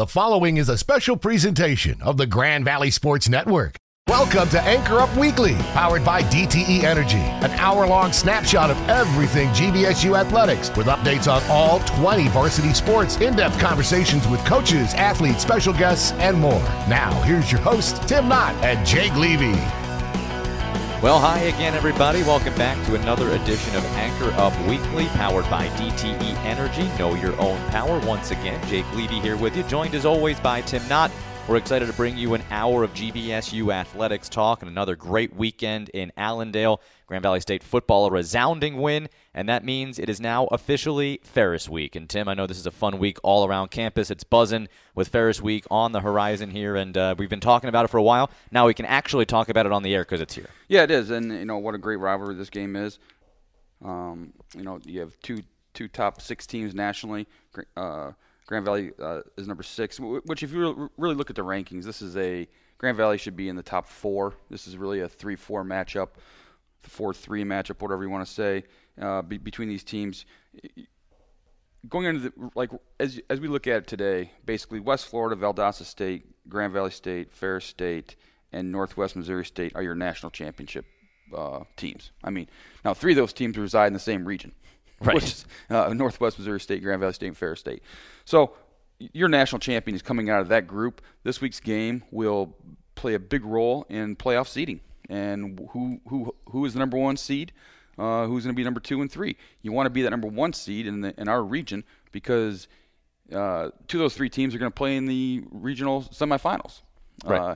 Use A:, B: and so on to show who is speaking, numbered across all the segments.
A: The following is a special presentation of the Grand Valley Sports Network. Welcome to Anchor Up Weekly, powered by DTE Energy, an hour long snapshot of everything GVSU athletics with updates on all 20 varsity sports, in depth conversations with coaches, athletes, special guests, and more. Now, here's your hosts, Tim Knott and Jake Levy.
B: Well, hi again, everybody. Welcome back to another edition of Anchor Up Weekly, powered by DTE Energy. Know your own power. Once again, Jake Levy here with you, joined as always by Tim Knott. We're excited to bring you an hour of GVSU athletics talk and another great weekend in Allendale. Grand Valley State football, a resounding win, and that means it is now officially Ferris Week. And Tim, I know this is a fun week all around campus. It's buzzing with Ferris Week on the horizon here, and uh, we've been talking about it for a while. Now we can actually talk about it on the air because it's here.
C: Yeah, it is, and you know what a great rivalry this game is. Um, you know, you have two two top six teams nationally. Uh, Grand Valley uh, is number six, which if you really look at the rankings, this is a Grand Valley should be in the top four. This is really a three-four matchup, four-three matchup, whatever you want to say, uh, be, between these teams. Going into the like as as we look at it today, basically West Florida, Valdosta State, Grand Valley State, Ferris State, and Northwest Missouri State are your national championship uh, teams. I mean, now three of those teams reside in the same region
B: right.
C: which is uh, Northwest Missouri State, Grand Valley State, and Ferris State. So your national champion is coming out of that group. This week's game will play a big role in playoff seeding and who who who is the number one seed, uh, who's going to be number two and three. You want to be that number one seed in the, in our region because uh, two of those three teams are going to play in the regional semifinals.
B: Right.
C: Uh,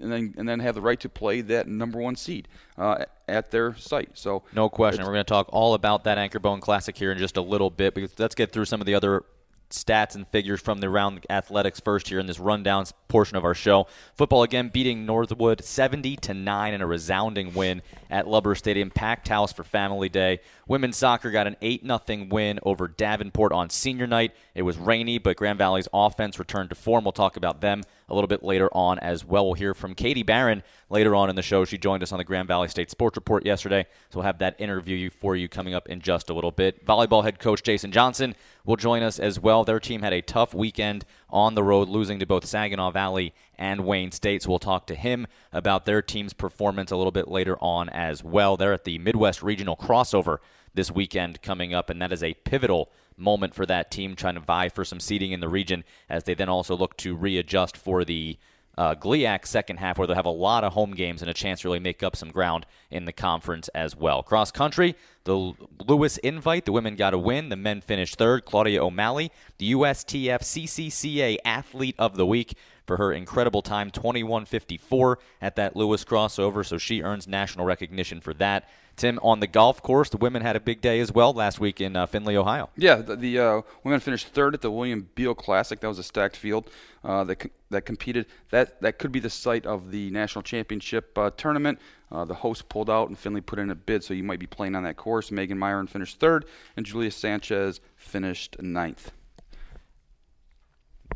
C: and then and then have the right to play that number one seed uh, at their site. So
B: no question, we're going to talk all about that Anchor Bone Classic here in just a little bit. Because let's get through some of the other stats and figures from the round athletics first here in this rundown portion of our show. Football again beating Northwood 70 to 9 in a resounding win at Lubbers Stadium, packed house for Family Day. Women's soccer got an 8 0 win over Davenport on senior night. It was rainy, but Grand Valley's offense returned to form. We'll talk about them a little bit later on as well. We'll hear from Katie Barron later on in the show. She joined us on the Grand Valley State Sports Report yesterday, so we'll have that interview for you coming up in just a little bit. Volleyball head coach Jason Johnson will join us as well. Their team had a tough weekend on the road, losing to both Saginaw Valley and Wayne State. So we'll talk to him about their team's performance a little bit later on as well. They're at the Midwest Regional Crossover this weekend coming up, and that is a pivotal moment for that team trying to vie for some seeding in the region as they then also look to readjust for the uh, GLIAC second half, where they'll have a lot of home games and a chance to really make up some ground in the conference as well. Cross country, the Lewis Invite, the women got a win. The men finished third. Claudia O'Malley, the USTF CCCA Athlete of the Week for her incredible time, 21.54 at that Lewis crossover. So she earns national recognition for that. Tim, on the golf course, the women had a big day as well last week in uh, Findlay, Ohio.
C: Yeah, the, the uh, women finished third at the William Beal Classic. That was a stacked field uh, that that competed. That that could be the site of the national championship uh, tournament. Uh, the host pulled out, and Findlay put in a bid, so you might be playing on that course. Megan Myron finished third, and Julia Sanchez finished ninth.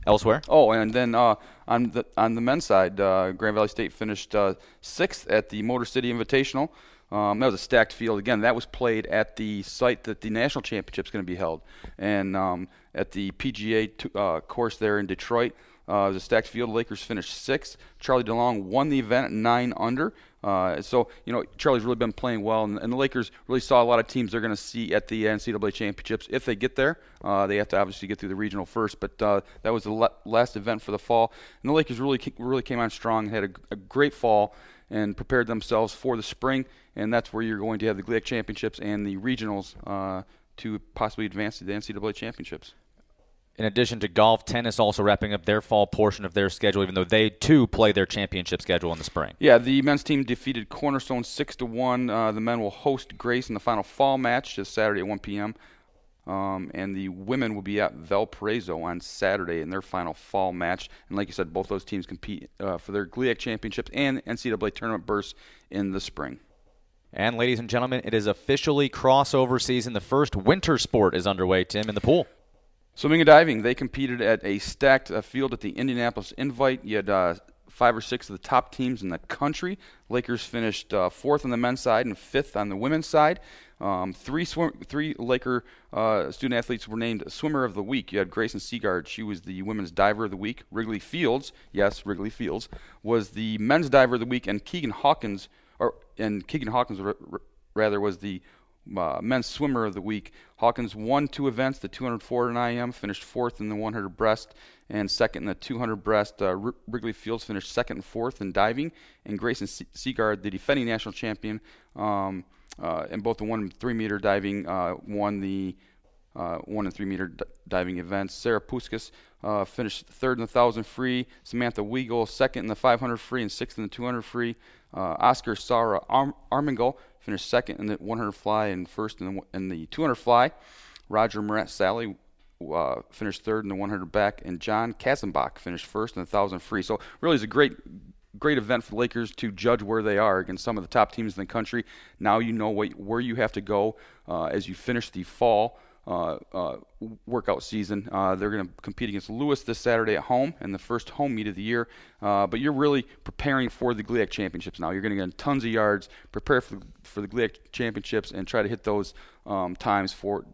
B: Elsewhere?
C: Oh, and then uh, on the on the men's side, Grand Valley State finished sixth at the Motor City Invitational. Um, that was a stacked field. Again, that was played at the site that the national championship is going to be held, and um, at the PGA t- uh, course there in Detroit. Uh, a stacked field. The Lakers finished sixth. Charlie DeLong won the event nine under. Uh, so you know Charlie's really been playing well, and, and, the Lakers really saw a lot of teams they're going to see at the NCAA championships if they get there. Uh, they have to obviously get through the regional first, but uh, that was the le- last event for the fall, and the Lakers really really came on strong. Had a, a great fall and prepared themselves for the spring and that's where you're going to have the GLIAC championships and the regionals uh, to possibly advance to the NCAA championships.
B: In addition to golf, tennis also wrapping up their fall portion of their schedule, even though they too play their championship schedule in the spring.
C: Yeah, the men's team defeated Cornerstone six to one. Uh, the men will host Grace in the final fall match this Saturday at 1 p.m. Um, and the women will be at Valparaiso on Saturday in their final fall match. And like you said, both those teams compete uh, for their GLIAC championships and NCAA tournament bursts in the spring.
B: And ladies and gentlemen, it is officially crossover season. The first winter sport is underway, Tim, in the pool.
C: Swimming and diving, they competed at a stacked uh, field at the Indianapolis Invite. You had uh, five or six of the top teams in the country. Lakers finished uh, fourth on the men's side and fifth on the women's side. Um, three swim, three Laker uh, student athletes were named Swimmer of the Week. You had Grayson Seagard; she was the Women's Diver of the Week. Wrigley Fields, yes, Wrigley Fields, was the Men's Diver of the Week, and Keegan Hawkins, or and Keegan Hawkins rather was the uh, men's swimmer of the week. Hawkins won two events, the 200 forward and IM, finished fourth in the 100 breast and second in the 200 breast. Uh, Wrigley Fields finished second and fourth in diving, and Grayson Seagard, the defending national champion, um, uh, in both the one and three meter diving, uh, won the uh, one and three meter d- diving events. Sarah Puskas uh, finished third in the 1,000 free. Samantha Weigel second in the 500 free and sixth in the 200 free. Oscar Sara Arm- Armingol finished second in the 100 fly and first in the, in the 200 fly. Roger Moret Sally uh, finished third in the 100 back, and John Kassenbach finished first in the 1,000 free. So really, it's a great, great event for the Lakers to judge where they are against some of the top teams in the country. Now you know what, where you have to go uh, as you finish the fall uh, uh, workout season. Uh, they're going to compete against Lewis this Saturday at home and the first home meet of the year. Uh, but you're really preparing for the GLIAC championships now. You're going to get tons of yards, prepare for the, for the GLIAC championships, and try to hit those um, times for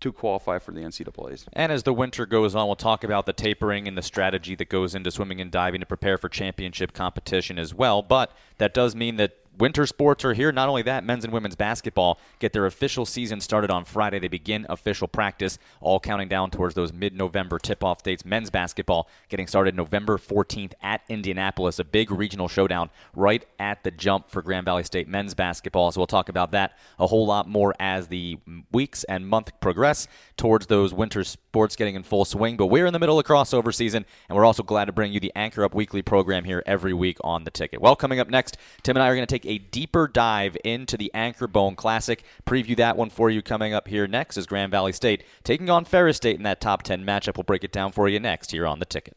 C: to qualify for the NCAA's.
B: And as the winter goes on, we'll talk about the tapering and the strategy that goes into swimming and diving to prepare for championship competition as well. But that does mean that winter sports are here. Not only that, men's and women's basketball get their official season started on Friday. They begin official practice, all counting down towards those mid November tip off dates. Men's basketball getting started November 14th at Indianapolis, a big regional showdown right at the jump for Grand Valley State men's basketball. So we'll talk about that a whole lot more as the weeks and month progress towards those winter sports getting in full swing. But we're in the middle of crossover season, and we're also glad to bring you the Anchor Up Weekly program here every week on the ticket. Well, coming up next, Tim and I are going to take a deeper dive into the Anchor Bone Classic. Preview that one for you coming up here next is Grand Valley State taking on Ferris State in that top 10 matchup. We'll break it down for you next here on the ticket.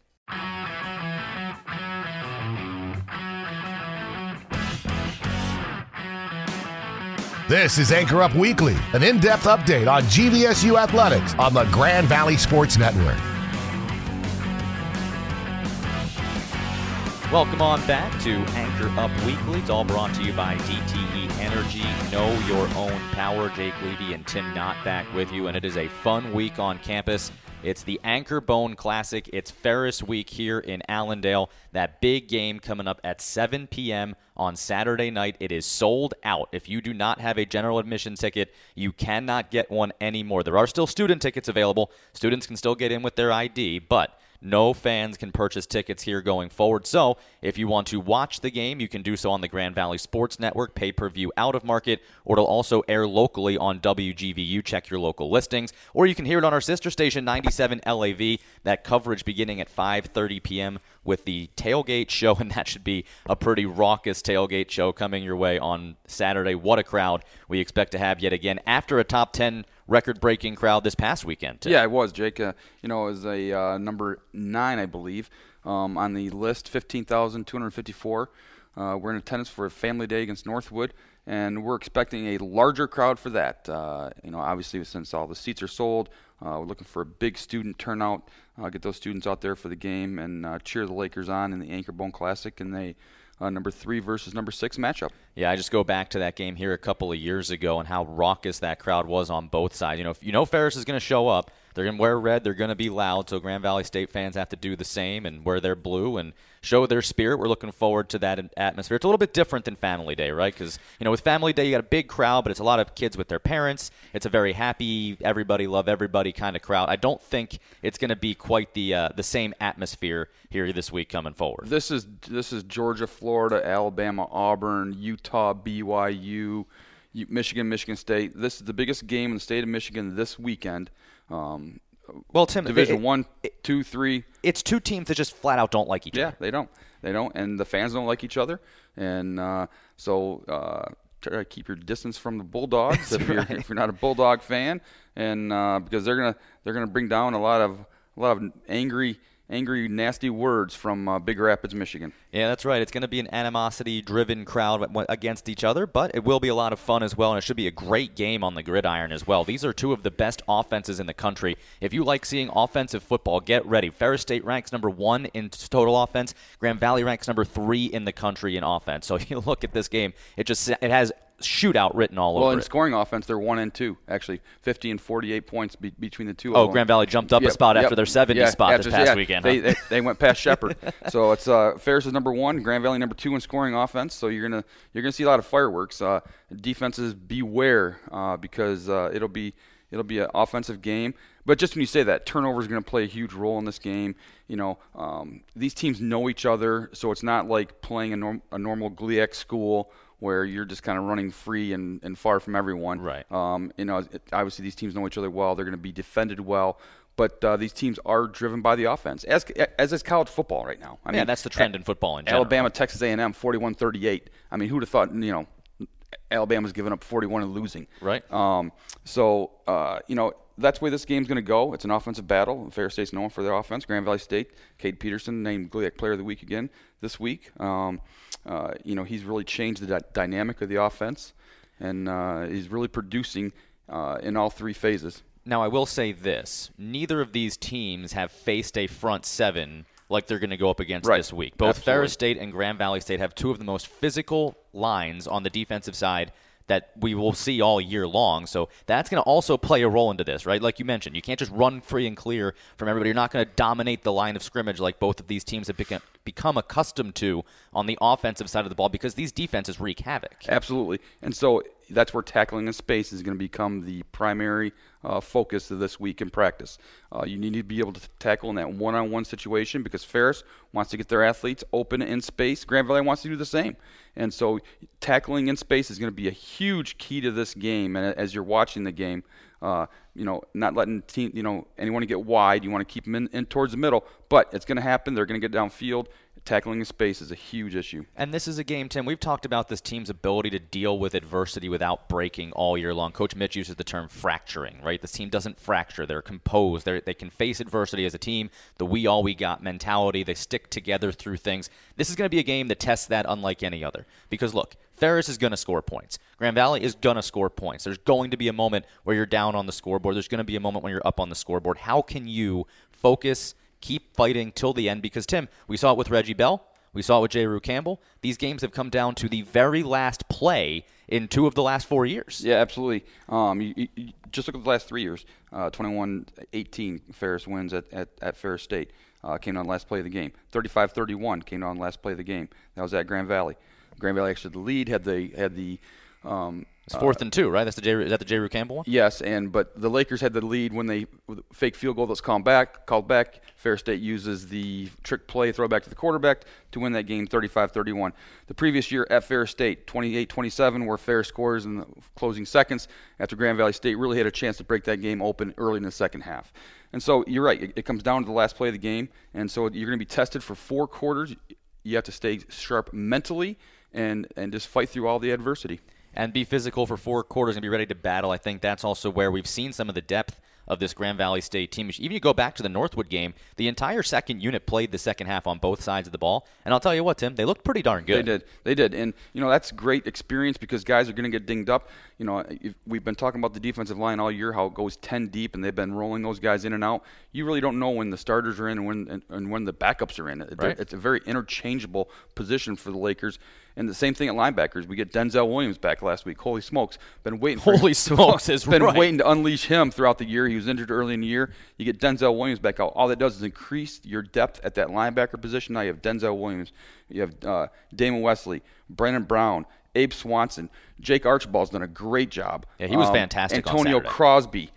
A: This is Anchor Up Weekly, an in depth update on GVSU athletics on the Grand Valley Sports Network.
B: Welcome on back to Anchor Up Weekly. It's all brought to you by DTE Energy. Know your own power. Jake Levy and Tim Knott back with you, and it is a fun week on campus. It's the Anchor Bone Classic. It's Ferris Week here in Allendale. That big game coming up at 7 p.m. on Saturday night. It is sold out. If you do not have a general admission ticket, you cannot get one anymore. There are still student tickets available. Students can still get in with their ID, but no fans can purchase tickets here going forward. So, if you want to watch the game, you can do so on the Grand Valley Sports Network, pay per view out of market, or it'll also air locally on WGVU. Check your local listings, or you can hear it on our sister station, 97 LAV. That coverage beginning at 5:30 p.m. with the tailgate show, and that should be a pretty raucous tailgate show coming your way on Saturday. What a crowd we expect to have yet again after a top 10 record-breaking crowd this past weekend.
C: Too. Yeah, it was, Jake. Uh, you know, was a uh, number nine, I believe, um, on the list, 15,254. Uh, we're in attendance for a family day against Northwood, and we're expecting a larger crowd for that. Uh, you know, obviously, since all the seats are sold, uh, we're looking for a big student turnout. Uh, get those students out there for the game and cheer the Lakers on in the Anchor Bone Classic, and they uh, number three versus number six matchup.
B: Yeah, I just go back to that game here a couple of years ago and how raucous that crowd was on both sides. You know, if you know Ferris is going to show up, they're going to wear red. They're going to be loud. So Grand Valley State fans have to do the same and wear their blue and show their spirit. We're looking forward to that atmosphere. It's a little bit different than Family Day, right? Because you know, with Family Day, you got a big crowd, but it's a lot of kids with their parents. It's a very happy, everybody love everybody kind of crowd. I don't think it's going to be quite the uh, the same atmosphere here this week coming forward.
C: This is this is Georgia, Florida, Alabama, Auburn, Utah, BYU. Michigan, Michigan State. This is the biggest game in the state of Michigan this weekend. Um,
B: well, Tim,
C: Division it, one, it, two, three.
B: It's two teams that just flat out don't like each
C: yeah,
B: other.
C: Yeah, they don't. They don't, and the fans don't like each other, and uh, so uh, try to keep your distance from the Bulldogs if, right. you're, if you're not a Bulldog fan, and uh, because they're gonna they're gonna bring down a lot of a lot of angry angry, nasty words from uh, Big Rapids, Michigan.
B: Yeah, that's right. It's going to be an animosity-driven crowd against each other, but it will be a lot of fun as well, and it should be a great game on the gridiron as well. These are two of the best offenses in the country. If you like seeing offensive football, get ready. Ferris State ranks number one in total offense. Grand Valley ranks number three in the country in offense. So you look at this game; it just it has shootout written all
C: well,
B: over
C: Well, in
B: it.
C: scoring offense, they're one and two actually, 50 and 48 points be- between the two.
B: Oh, Grand Valley jumped up
C: yep,
B: a spot
C: yep,
B: after their 70
C: yeah,
B: spot
C: after,
B: this past
C: yeah,
B: weekend.
C: They,
B: huh?
C: they, they went past Shepherd, so it's uh, Ferris is number one, Grand Valley number two in scoring offense. So you're gonna you're gonna see a lot of fireworks. Uh, defenses beware uh, because uh, it'll be it'll be an offensive game. But just when you say that, turnover is going to play a huge role in this game. You know, um, these teams know each other, so it's not like playing a, norm, a normal GLIAC school where you're just kind of running free and, and far from everyone.
B: Right.
C: Um, you know, it, obviously these teams know each other well. They're going to be defended well. But uh, these teams are driven by the offense, as as is college football right now. I
B: yeah,
C: mean,
B: that's the trend in football in general.
C: Alabama, Texas A&M, 41-38. I mean, who'd have thought? You know, Alabama's giving up 41 and losing.
B: Right.
C: Um, so uh, you know that's where this game's going to go. It's an offensive battle. Ferris State's known for their offense. Grand Valley State, Cade Peterson named GLIAC Player of the Week again this week. Um, uh, you know, he's really changed the dynamic of the offense, and uh, he's really producing uh, in all three phases.
B: Now, I will say this: neither of these teams have faced a front seven like they're going to go up against
C: right.
B: this week. Both
C: Absolutely.
B: Ferris State and Grand Valley State have two of the most physical lines on the defensive side that we will see all year long. So that's going to also play a role into this, right? Like you mentioned, you can't just run free and clear from everybody. You're not going to dominate the line of scrimmage like both of these teams have become, become accustomed to on the offensive side of the ball because these defenses wreak havoc.
C: Absolutely. And so that's where tackling in space is going to become the primary uh, focus of this week in practice. Uh, you need to be able to tackle in that one on one situation because Ferris wants to get their athletes open in space. Grand Valley wants to do the same. And so tackling in space is going to be a huge key to this game. And as you're watching the game, uh, you know, not letting team, you know, anyone get wide. You want to keep them in, in towards the middle, but it's going to happen. They're going to get downfield. Tackling in space is a huge issue.
B: And this is a game, Tim. We've talked about this team's ability to deal with adversity without breaking all year long. Coach Mitch uses the term fracturing, right? This team doesn't fracture. They're composed. They're, they can face adversity as a team. The we all we got mentality. They stick together through things. This is going to be a game that tests that unlike any other. Because look, Ferris is going to score points. Grand Valley is going to score points. There's going to be a moment where you're down on the scoreboard. There's going to be a moment when you're up on the scoreboard. How can you focus? keep fighting till the end because Tim, we saw it with Reggie Bell, we saw it with Jayru Campbell. These games have come down to the very last play in two of the last four years.
C: Yeah, absolutely. Um, you, you, just look at the last three years. Uh, 21-18, Ferris wins at, at, at Ferris State. Uh, came on last play of the game. 35-31 came on last play of the game. That was at Grand Valley. Grand Valley actually the lead had the had the um,
B: it's fourth and two, right? That's the J. Is that the Jayru Campbell one?
C: Yes, and but the Lakers had the lead when they fake field goal that's called back. Called back. Fair State uses the trick play throwback to the quarterback to win that game 35-31. The previous year at Fair State, 28-27, where Fair scores in the closing seconds after Grand Valley State really had a chance to break that game open early in the second half. And so you're right. It, it comes down to the last play of the game, and so you're going to be tested for four quarters. You have to stay sharp mentally and and just fight through all the adversity
B: and be physical for four quarters and be ready to battle. I think that's also where we've seen some of the depth of this Grand Valley State team. Even you go back to the Northwood game, the entire second unit played the second half on both sides of the ball. And I'll tell you what, Tim, they looked pretty darn good.
C: They did. They did. And, you know, that's great experience because guys are going to get dinged up. You know, we've been talking about the defensive line all year, how it goes 10 deep, and they've been rolling those guys in and out. You really don't know when the starters are in and when, and when the backups are in.
B: Right.
C: It's a very interchangeable position for the Lakers. And the same thing at linebackers. We get Denzel Williams back last week. Holy smokes! Been waiting.
B: Holy smokes! Is
C: been
B: right.
C: waiting to unleash him throughout the year. He was injured early in the year. You get Denzel Williams back out. All that does is increase your depth at that linebacker position. Now you have Denzel Williams. You have uh, Damon Wesley, Brandon Brown, Abe Swanson, Jake Archibald's done a great job.
B: Yeah, he was
C: um,
B: fantastic.
C: Antonio Crosby.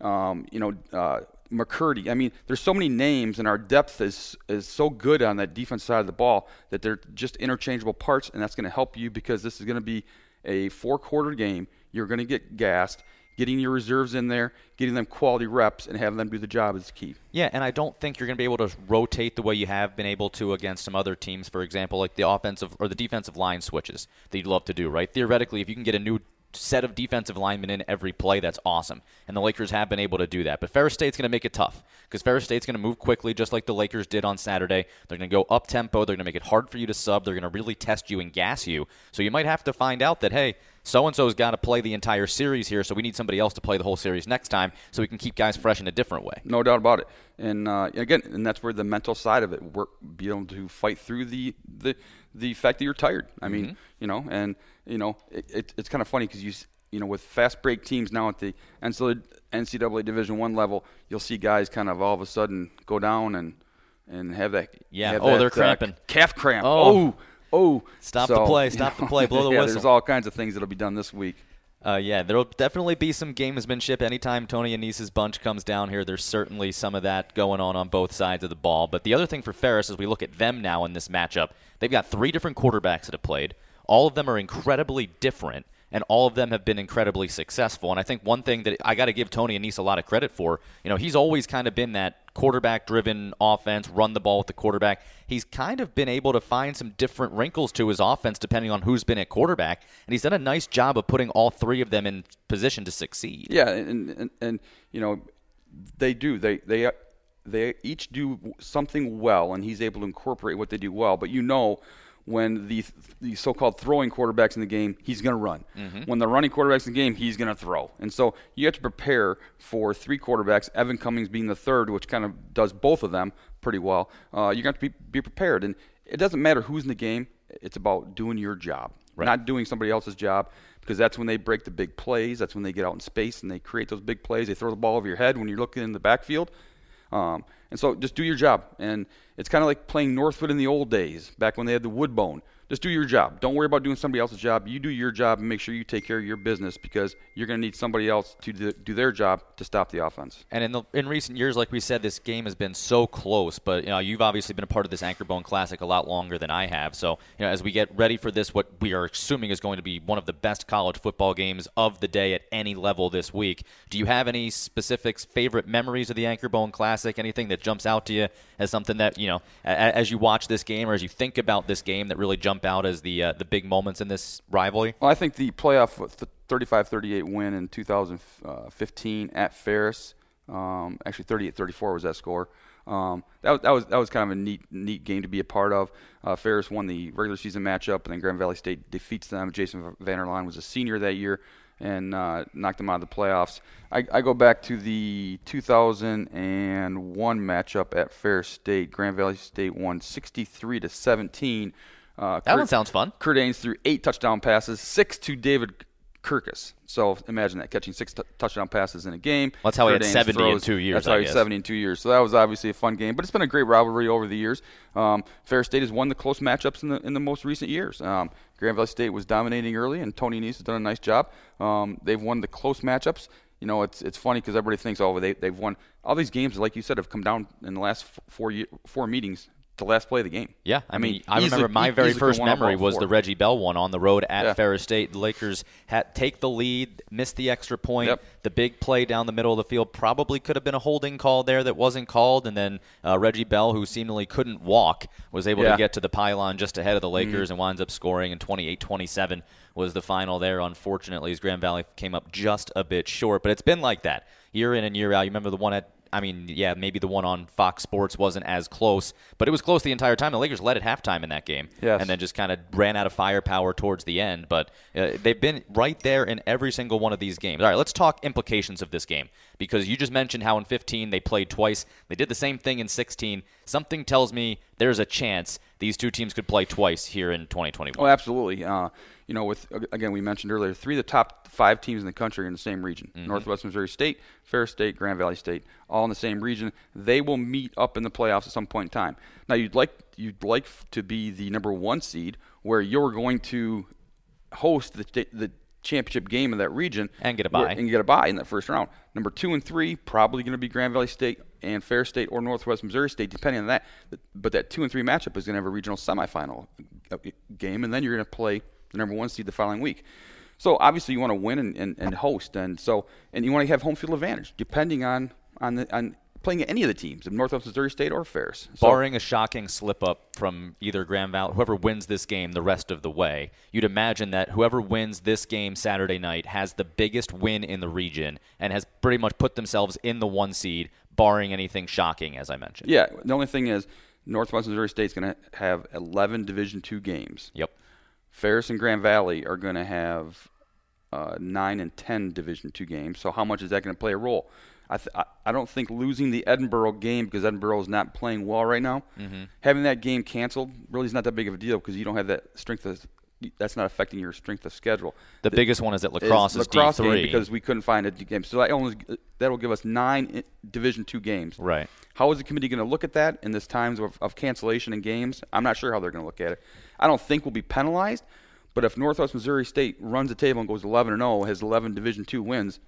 C: Um, you know. Uh, McCurdy. I mean, there's so many names, and our depth is is so good on that defense side of the ball that they're just interchangeable parts, and that's going to help you because this is going to be a four quarter game. You're going to get gassed. Getting your reserves in there, getting them quality reps, and having them do the job is key.
B: Yeah, and I don't think you're going to be able to rotate the way you have been able to against some other teams. For example, like the offensive or the defensive line switches that you'd love to do. Right? Theoretically, if you can get a new set of defensive linemen in every play, that's awesome. And the Lakers have been able to do that. But Ferris State's going to make it tough because Ferris State's going to move quickly, just like the Lakers did on Saturday. They're going to go up tempo. They're going to make it hard for you to sub. They're going to really test you and gas you. So you might have to find out that, hey, so and so's got to play the entire series here, so we need somebody else to play the whole series next time so we can keep guys fresh in a different way.
C: No doubt about it. And uh, again, and that's where the mental side of it work, be able to fight through the the the fact that you're tired. I mean, mm-hmm. you know, and you know, it, it, it's kind of funny because you you know, with fast break teams now at the NCAA Division One level, you'll see guys kind of all of a sudden go down and and have that.
B: Yeah.
C: Have
B: oh,
C: that,
B: they're cramping.
C: Uh, calf cramp.
B: Oh.
C: oh. Oh.
B: Stop
C: so,
B: the play. Stop
C: know,
B: the play. Blow the
C: yeah,
B: whistle.
C: There's all kinds of things that'll be done this week.
B: Uh, yeah, there'll definitely be some gamesmanship anytime Tony Annese's bunch comes down here. There's certainly some of that going on on both sides of the ball. But the other thing for Ferris, as we look at them now in this matchup, they've got three different quarterbacks that have played. All of them are incredibly different and all of them have been incredibly successful. And I think one thing that I got to give Tony Annese a lot of credit for, you know, he's always kind of been that quarterback driven offense, run the ball with the quarterback. He's kind of been able to find some different wrinkles to his offense depending on who's been at quarterback, and he's done a nice job of putting all three of them in position to succeed.
C: Yeah, and and, and you know, they do. They they they each do something well, and he's able to incorporate what they do well. But you know when the the so-called throwing quarterbacks in the game, he's going to run. Mm-hmm. When the running quarterbacks in the game, he's going to throw. And so you have to prepare for three quarterbacks. Evan Cummings being the third, which kind of does both of them pretty well. Uh, you're going to be be prepared, and it doesn't matter who's in the game. It's about doing your job, right. not doing somebody else's job. Because that's when they break the big plays. That's when they get out in space and they create those big plays. They throw the ball over your head when you're looking in the backfield. Um, and so just do your job. And it's kind of like playing Northwood in the old days, back when they had the wood bone. Just do your job. Don't worry about doing somebody else's job. You do your job and make sure you take care of your business because you're going to need somebody else to do their job to stop the offense.
B: And in the in recent years, like we said, this game has been so close. But you know, you've obviously been a part of this Anchor Bone Classic a lot longer than I have. So you know, as we get ready for this, what we are assuming is going to be one of the best college football games of the day at any level this week. Do you have any specific favorite memories of the Anchor Bone Classic? Anything that jumps out to you as something that you know, as you watch this game or as you think about this game, that really jump out as the uh, the big moments in this rivalry?
C: Well, I think the playoff the 35-38 win in 2015 at Ferris, um, actually 38-34 was that score. Um, that, was, that was that was kind of a neat neat game to be a part of. Uh, Ferris won the regular season matchup, and then Grand Valley State defeats them. Jason Vander Laan was a senior that year and uh, knocked them out of the playoffs. I, I, go back to the 2001 matchup at Ferris State. Grand Valley State won 63 to 17
B: uh, that Curt, one sounds fun.
C: Curt Anes threw eight touchdown passes, six to David Kircus. So imagine that catching six t- touchdown passes in a game.
B: Well, that's how Curt he had 70 throws, in two years.
C: That's how he had 70 in two years. So that was obviously a fun game, but it's been a great rivalry over the years. Um, Ferris State has won the close matchups in the in the most recent years. Um, Grand Valley State was dominating early, and Tony Annese has done a nice job. Um, they've won the close matchups. You know, it's it's funny because everybody thinks, oh, they they've won all these games. Like you said, have come down in the last four four meetings the last play of the game.
B: Yeah, I, I mean, I remember my very first memory was the Reggie Bell one on the road at yeah. Ferris State. The Lakers had take the lead, missed the extra point. Yep. The big play down the middle of the field probably could have been a holding call there that wasn't called, and then uh, Reggie Bell, who seemingly couldn't walk, was able yeah. to get to the pylon just ahead of the Lakers mm-hmm. and winds up scoring. And 28-27 was the final there. Unfortunately, as Grand Valley came up just a bit short, but it's been like that year in and year out. You remember the one at I mean, yeah, maybe the one on Fox Sports wasn't as close, but it was close the entire time. The Lakers led at halftime in that game,
C: yes.
B: and then just kind of ran out of firepower towards the end. But uh, they've been right there in every single one of these games. All right, let's talk implications of this game because you just mentioned how in 15 they played twice. They did the same thing in 16. Something tells me there's a chance these two teams could play twice here in 2021.
C: Oh, absolutely. Uh, you know, with again we mentioned earlier, three of the top five teams in the country are in the same region: mm-hmm. Northwest Missouri State, Ferris State, Grand Valley State, all in the same region. They will meet up in the playoffs at some point in time. Now, you'd like you'd like to be the number one seed, where you're going to host the the championship game in that region
B: and get a bye
C: and get a bye in that first round. Number two and three probably going to be Grand Valley State and Ferris State or Northwest Missouri State, depending on that. But that two and three matchup is going to have a regional semifinal uh, game, and then you're going to play the number one seed the following week. So obviously you want to win and, and, and host, and so and you want to have home field advantage, depending on on the on playing any of the teams, in Northwest Missouri State or Ferris. So,
B: Barring a shocking slip up from either Grand Valley, whoever wins this game the rest of the way, you'd imagine that whoever wins this game Saturday night has the biggest win in the region and has pretty much put themselves in the one seed, barring anything shocking, as I mentioned.
C: yeah, the only thing is Northwest Missouri State's going to have 11 Division two games.
B: Yep.
C: Ferris and Grand Valley are going to have uh, nine and ten Division two games. So how much is that going to play a role? I, th- I don't think losing the Edinboro game because Edinboro is not playing well right now.
B: Mm-hmm.
C: Having that game canceled really is not that big of a deal because you don't have that strength. Of, that's not affecting your strength of schedule.
B: The biggest one is that La Crosse is,
C: La Crosse
B: D3.
C: game because we couldn't find a game. So that only that will give us nine Division two games.
B: Right.
C: How is the committee going to look at that in this times of, of cancellation in games? I'm not sure how they're going to look at it. I don't think we'll be penalized, but if Northwest Missouri State runs the table and goes 11 and 0, has 11 Division two wins,